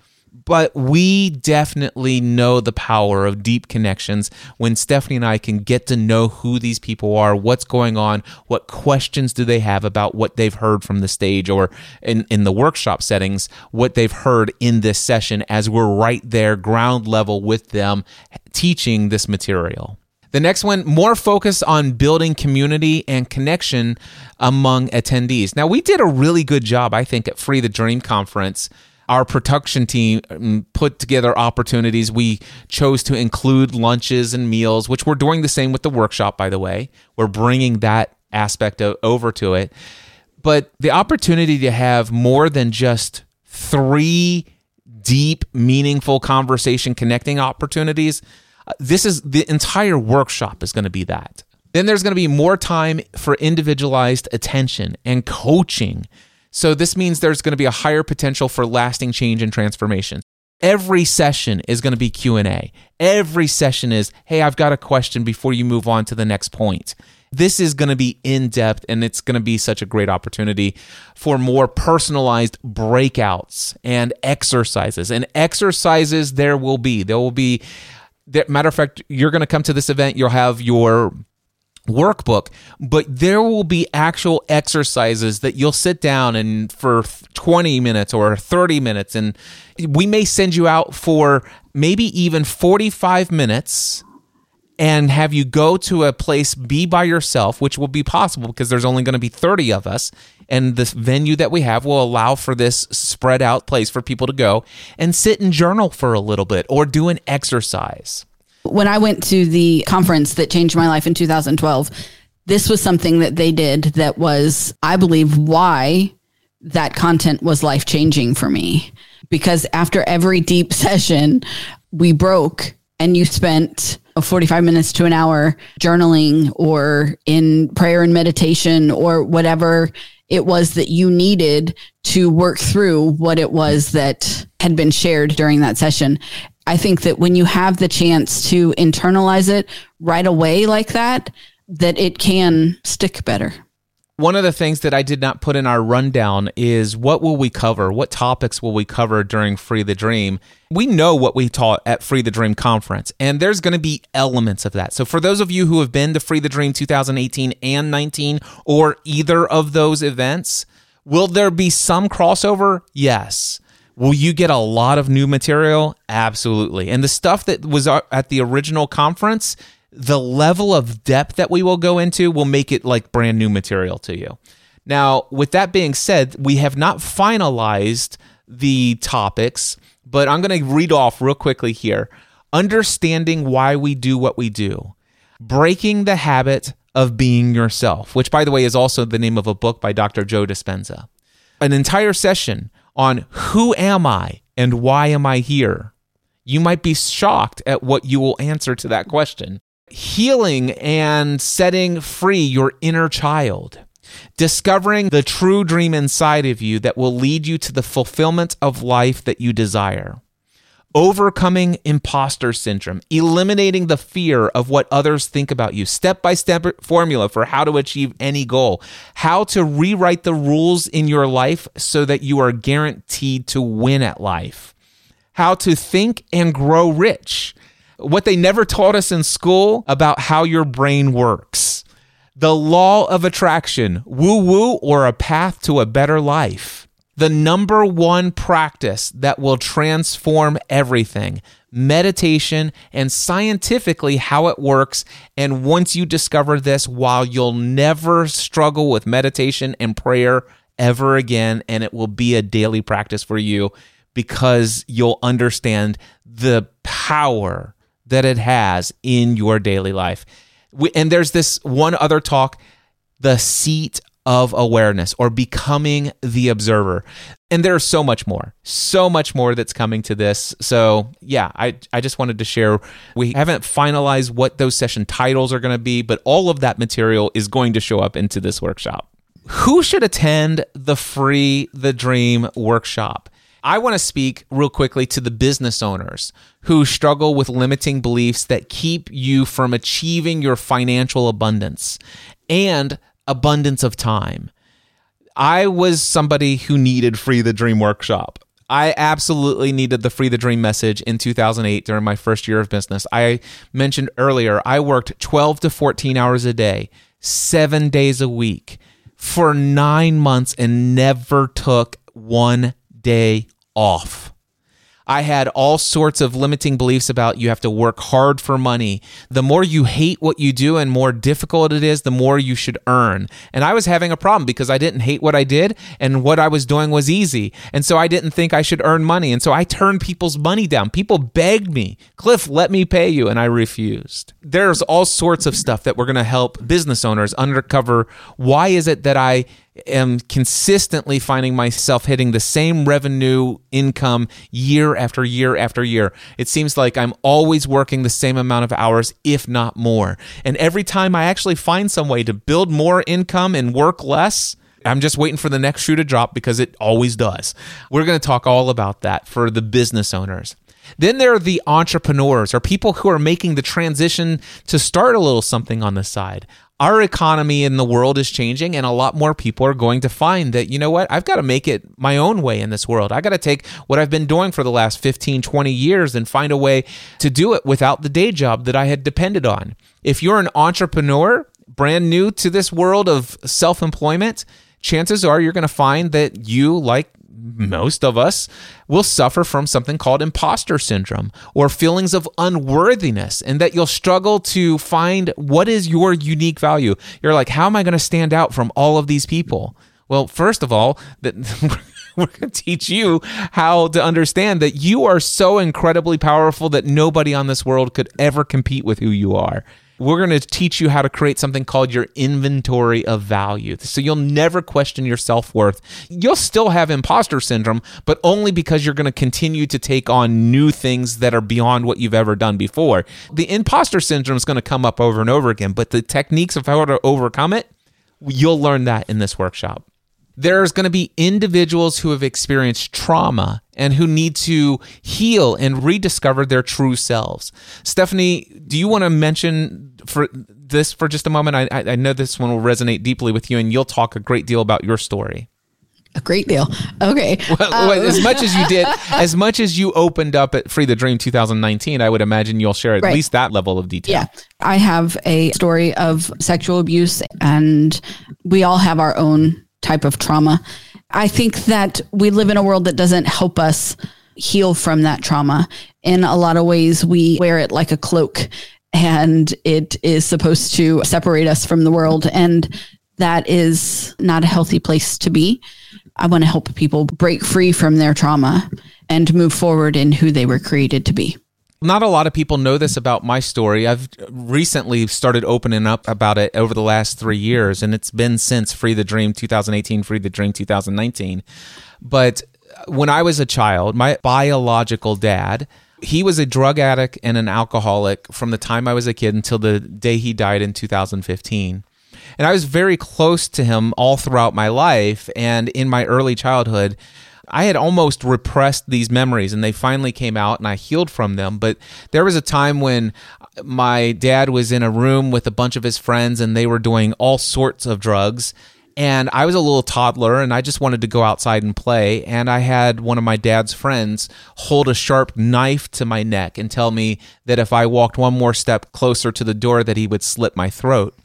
but we definitely know the power of deep connections when Stephanie and I can get to know who these people are, what's going on, what questions do they have about what they've heard from the stage or in, in the workshop settings, what they've heard in this session as we're right there, ground level with them, teaching this material. The next one, more focus on building community and connection among attendees. Now, we did a really good job, I think, at Free the Dream Conference our production team um, put together opportunities. We chose to include lunches and meals, which we're doing the same with the workshop, by the way. We're bringing that aspect of, over to it. But the opportunity to have more than just three deep, meaningful conversation connecting opportunities, uh, this is the entire workshop is going to be that. Then there's going to be more time for individualized attention and coaching so this means there's going to be a higher potential for lasting change and transformation. Every session is going to be Q&A. Every session is, "Hey, I've got a question before you move on to the next point." This is going to be in depth and it's going to be such a great opportunity for more personalized breakouts and exercises. And exercises there will be. There will be matter of fact, you're going to come to this event, you'll have your workbook, but there will be actual exercises that you'll sit down and for 20 minutes or 30 minutes and we may send you out for maybe even 45 minutes and have you go to a place be by yourself which will be possible because there's only going to be 30 of us and this venue that we have will allow for this spread out place for people to go and sit and journal for a little bit or do an exercise when I went to the conference that changed my life in 2012, this was something that they did that was, I believe, why that content was life changing for me. Because after every deep session, we broke and you spent 45 minutes to an hour journaling or in prayer and meditation or whatever it was that you needed to work through what it was that had been shared during that session. I think that when you have the chance to internalize it right away like that, that it can stick better. One of the things that I did not put in our rundown is what will we cover? What topics will we cover during Free the Dream? We know what we taught at Free the Dream conference, and there's going to be elements of that. So, for those of you who have been to Free the Dream 2018 and 19 or either of those events, will there be some crossover? Yes. Will you get a lot of new material? Absolutely. And the stuff that was at the original conference, the level of depth that we will go into will make it like brand new material to you. Now, with that being said, we have not finalized the topics, but I'm going to read off real quickly here. Understanding why we do what we do, breaking the habit of being yourself, which, by the way, is also the name of a book by Dr. Joe Dispenza. An entire session on who am I and why am I here? You might be shocked at what you will answer to that question. Healing and setting free your inner child. Discovering the true dream inside of you that will lead you to the fulfillment of life that you desire overcoming imposter syndrome, eliminating the fear of what others think about you, step by step formula for how to achieve any goal, how to rewrite the rules in your life so that you are guaranteed to win at life, how to think and grow rich, what they never taught us in school about how your brain works, the law of attraction, woo woo, or a path to a better life the number one practice that will transform everything meditation and scientifically how it works. And once you discover this, while you'll never struggle with meditation and prayer ever again, and it will be a daily practice for you because you'll understand the power that it has in your daily life. And there's this one other talk the seat of awareness or becoming the observer. And there's so much more, so much more that's coming to this. So, yeah, I, I just wanted to share. We haven't finalized what those session titles are going to be, but all of that material is going to show up into this workshop. Who should attend the free The Dream workshop? I want to speak real quickly to the business owners who struggle with limiting beliefs that keep you from achieving your financial abundance and abundance of time. I was somebody who needed Free the Dream workshop. I absolutely needed the Free the Dream message in 2008 during my first year of business. I mentioned earlier, I worked 12 to 14 hours a day, seven days a week for nine months and never took one day off. I had all sorts of limiting beliefs about you have to work hard for money. The more you hate what you do and more difficult it is, the more you should earn. And I was having a problem because I didn't hate what I did and what I was doing was easy. And so I didn't think I should earn money. And so I turned people's money down. People begged me, Cliff, let me pay you. And I refused. There's all sorts of stuff that we're going to help business owners uncover. Why is it that I am consistently finding myself hitting the same revenue income year after year after year. It seems like I'm always working the same amount of hours, if not more. And every time I actually find some way to build more income and work less, I'm just waiting for the next shoe to drop because it always does. We're going to talk all about that for the business owners. Then there are the entrepreneurs or people who are making the transition to start a little something on the side. Our economy in the world is changing and a lot more people are going to find that you know what i've got to make it my own way in this world. I got to take what i've been doing for the last 15 20 years and find a way to do it without the day job that i had depended on. If you're an entrepreneur brand new to this world of self-employment chances are you're going to find that you like most of us will suffer from something called imposter syndrome or feelings of unworthiness, and that you'll struggle to find what is your unique value. You're like, how am I going to stand out from all of these people? Well, first of all, that we're going to teach you how to understand that you are so incredibly powerful that nobody on this world could ever compete with who you are we're going to teach you how to create something called your inventory of value. So you'll never question your self worth. You'll still have imposter syndrome, but only because you're going to continue to take on new things that are beyond what you've ever done before. The imposter syndrome is going to come up over and over again, but the techniques of how to overcome it, you'll learn that in this workshop there's going to be individuals who have experienced trauma and who need to heal and rediscover their true selves. Stephanie, do you want to mention for this for just a moment? I, I know this one will resonate deeply with you, and you'll talk a great deal about your story. A great deal. Okay. Well, um. as much as you did, as much as you opened up at Free the Dream 2019, I would imagine you'll share at right. least that level of detail. Yeah. I have a story of sexual abuse, and we all have our own type of trauma. I think that we live in a world that doesn't help us heal from that trauma. In a lot of ways, we wear it like a cloak and it is supposed to separate us from the world. And that is not a healthy place to be. I want to help people break free from their trauma and move forward in who they were created to be. Not a lot of people know this about my story. I've recently started opening up about it over the last three years, and it's been since Free the Dream 2018, Free the Dream 2019. But when I was a child, my biological dad, he was a drug addict and an alcoholic from the time I was a kid until the day he died in 2015. And I was very close to him all throughout my life. And in my early childhood, I had almost repressed these memories and they finally came out and I healed from them. But there was a time when my dad was in a room with a bunch of his friends and they were doing all sorts of drugs. And I was a little toddler and I just wanted to go outside and play. And I had one of my dad's friends hold a sharp knife to my neck and tell me that if I walked one more step closer to the door that he would slit my throat.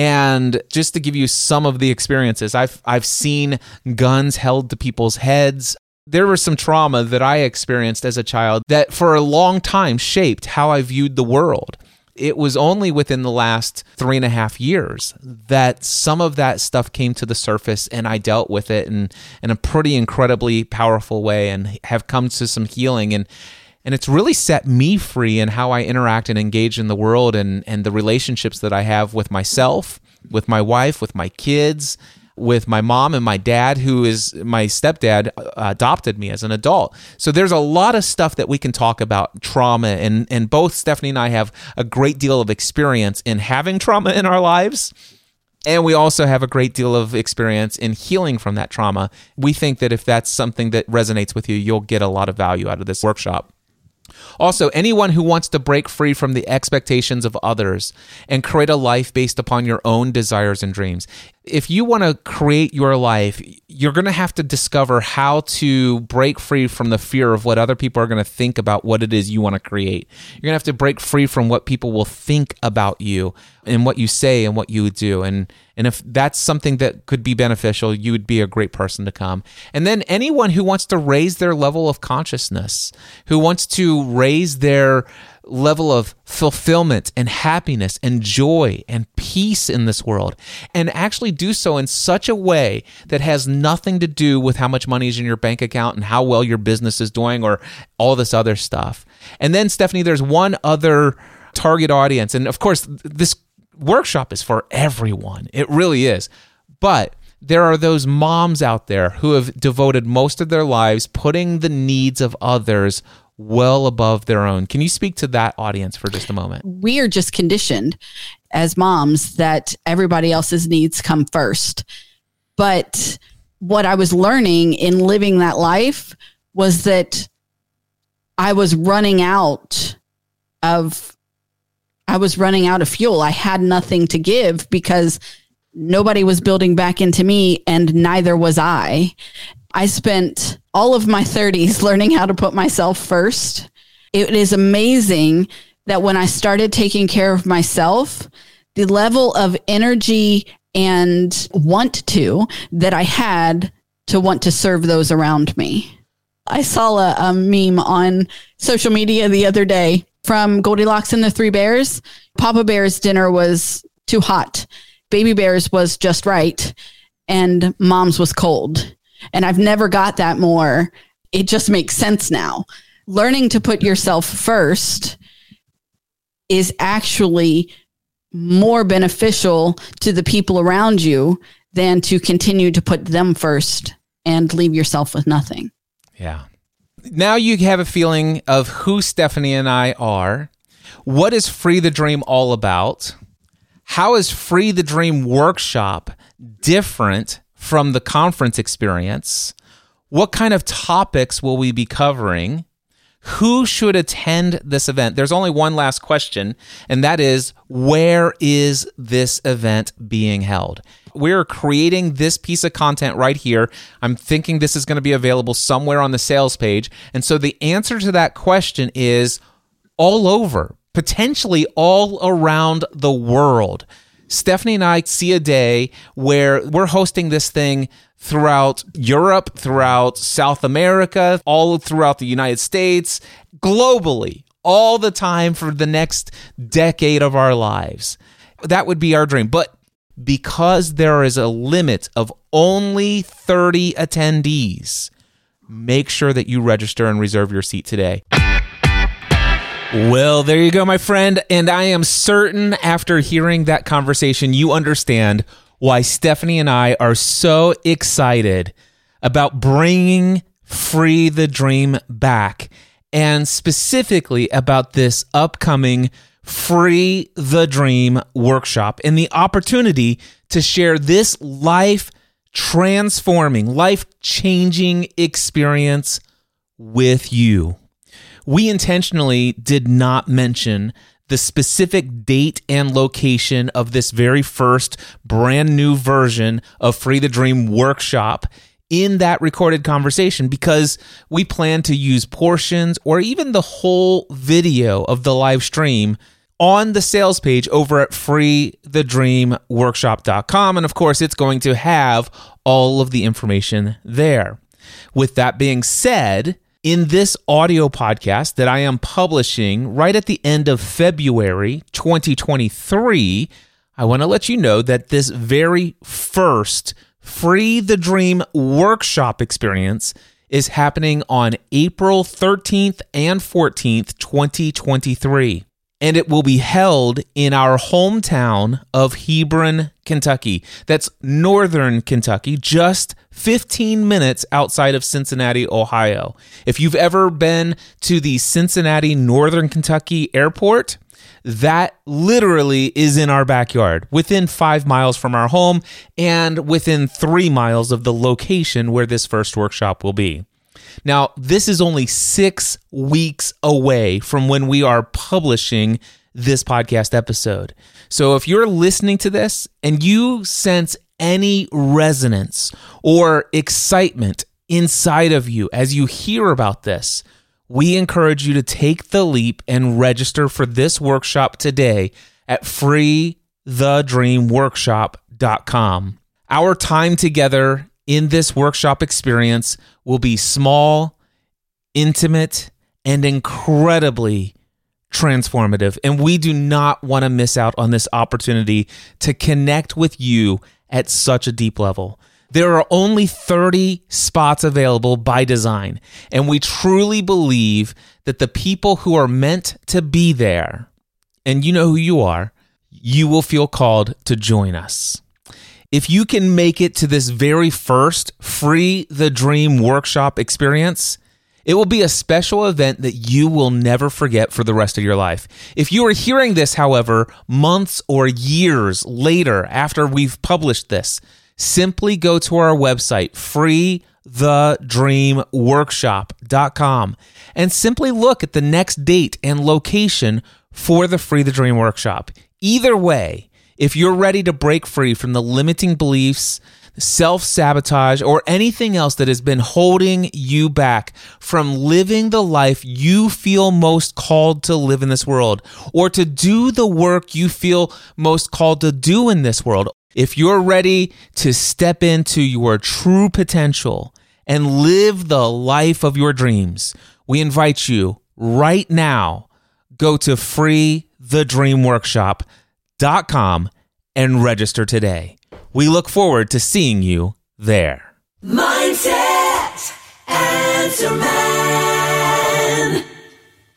And just to give you some of the experiences, I've I've seen guns held to people's heads. There was some trauma that I experienced as a child that for a long time shaped how I viewed the world. It was only within the last three and a half years that some of that stuff came to the surface and I dealt with it in, in a pretty incredibly powerful way and have come to some healing. And and it's really set me free in how I interact and engage in the world and and the relationships that I have with myself, with my wife, with my kids, with my mom and my dad who is my stepdad uh, adopted me as an adult. So there's a lot of stuff that we can talk about trauma and and both Stephanie and I have a great deal of experience in having trauma in our lives. And we also have a great deal of experience in healing from that trauma. We think that if that's something that resonates with you, you'll get a lot of value out of this workshop. Also, anyone who wants to break free from the expectations of others and create a life based upon your own desires and dreams. If you want to create your life, you're going to have to discover how to break free from the fear of what other people are going to think about what it is you want to create. You're going to have to break free from what people will think about you and what you say and what you do. And and if that's something that could be beneficial, you would be a great person to come. And then anyone who wants to raise their level of consciousness, who wants to raise their level of fulfillment and happiness and joy and peace in this world and actually do so in such a way that has nothing to do with how much money is in your bank account and how well your business is doing or all this other stuff. And then Stephanie there's one other target audience and of course this workshop is for everyone. It really is. But there are those moms out there who have devoted most of their lives putting the needs of others well above their own. Can you speak to that audience for just a moment? We are just conditioned as moms that everybody else's needs come first. But what I was learning in living that life was that I was running out of I was running out of fuel. I had nothing to give because nobody was building back into me and neither was I. I spent all of my 30s learning how to put myself first. It is amazing that when I started taking care of myself, the level of energy and want to that I had to want to serve those around me. I saw a, a meme on social media the other day from Goldilocks and the Three Bears. Papa Bear's dinner was too hot. Baby Bear's was just right. And mom's was cold. And I've never got that more. It just makes sense now. Learning to put yourself first is actually more beneficial to the people around you than to continue to put them first and leave yourself with nothing. Yeah now you have a feeling of who Stephanie and I are. What is Free the Dream all about? How is Free the Dream workshop different from the conference experience? What kind of topics will we be covering? Who should attend this event? There's only one last question, and that is where is this event being held? We're creating this piece of content right here. I'm thinking this is going to be available somewhere on the sales page. And so the answer to that question is all over, potentially all around the world. Stephanie and I see a day where we're hosting this thing throughout Europe, throughout South America, all throughout the United States, globally, all the time for the next decade of our lives. That would be our dream. But because there is a limit of only 30 attendees, make sure that you register and reserve your seat today. Well, there you go, my friend. And I am certain after hearing that conversation, you understand why Stephanie and I are so excited about bringing Free the Dream back and specifically about this upcoming Free the Dream workshop and the opportunity to share this life transforming, life changing experience with you. We intentionally did not mention the specific date and location of this very first brand new version of Free the Dream workshop in that recorded conversation because we plan to use portions or even the whole video of the live stream on the sales page over at freethedreamworkshop.com. And of course, it's going to have all of the information there. With that being said, in this audio podcast that I am publishing right at the end of February 2023, I want to let you know that this very first Free the Dream workshop experience is happening on April 13th and 14th, 2023 and it will be held in our hometown of Hebron, Kentucky. That's northern Kentucky, just 15 minutes outside of Cincinnati, Ohio. If you've ever been to the Cincinnati, northern Kentucky airport, that literally is in our backyard, within five miles from our home and within three miles of the location where this first workshop will be. Now, this is only six weeks away from when we are publishing this podcast episode. So if you're listening to this and you sense any resonance or excitement inside of you as you hear about this, we encourage you to take the leap and register for this workshop today at freethedreamworkshop.com. Our time together in this workshop experience will be small, intimate, and incredibly transformative. And we do not want to miss out on this opportunity to connect with you at such a deep level. There are only 30 spots available by design, and we truly believe that the people who are meant to be there, and you know who you are, you will feel called to join us. If you can make it to this very first Free the Dream workshop experience, it will be a special event that you will never forget for the rest of your life. If you are hearing this, however, months or years later after we've published this, simply go to our website, freethedreamworkshop.com, and simply look at the next date and location for the Free the Dream workshop. Either way, if you're ready to break free from the limiting beliefs, self sabotage, or anything else that has been holding you back from living the life you feel most called to live in this world, or to do the work you feel most called to do in this world, if you're ready to step into your true potential and live the life of your dreams, we invite you right now go to freethedreamworkshop.com com and register today. We look forward to seeing you there. Mindset Answer Man.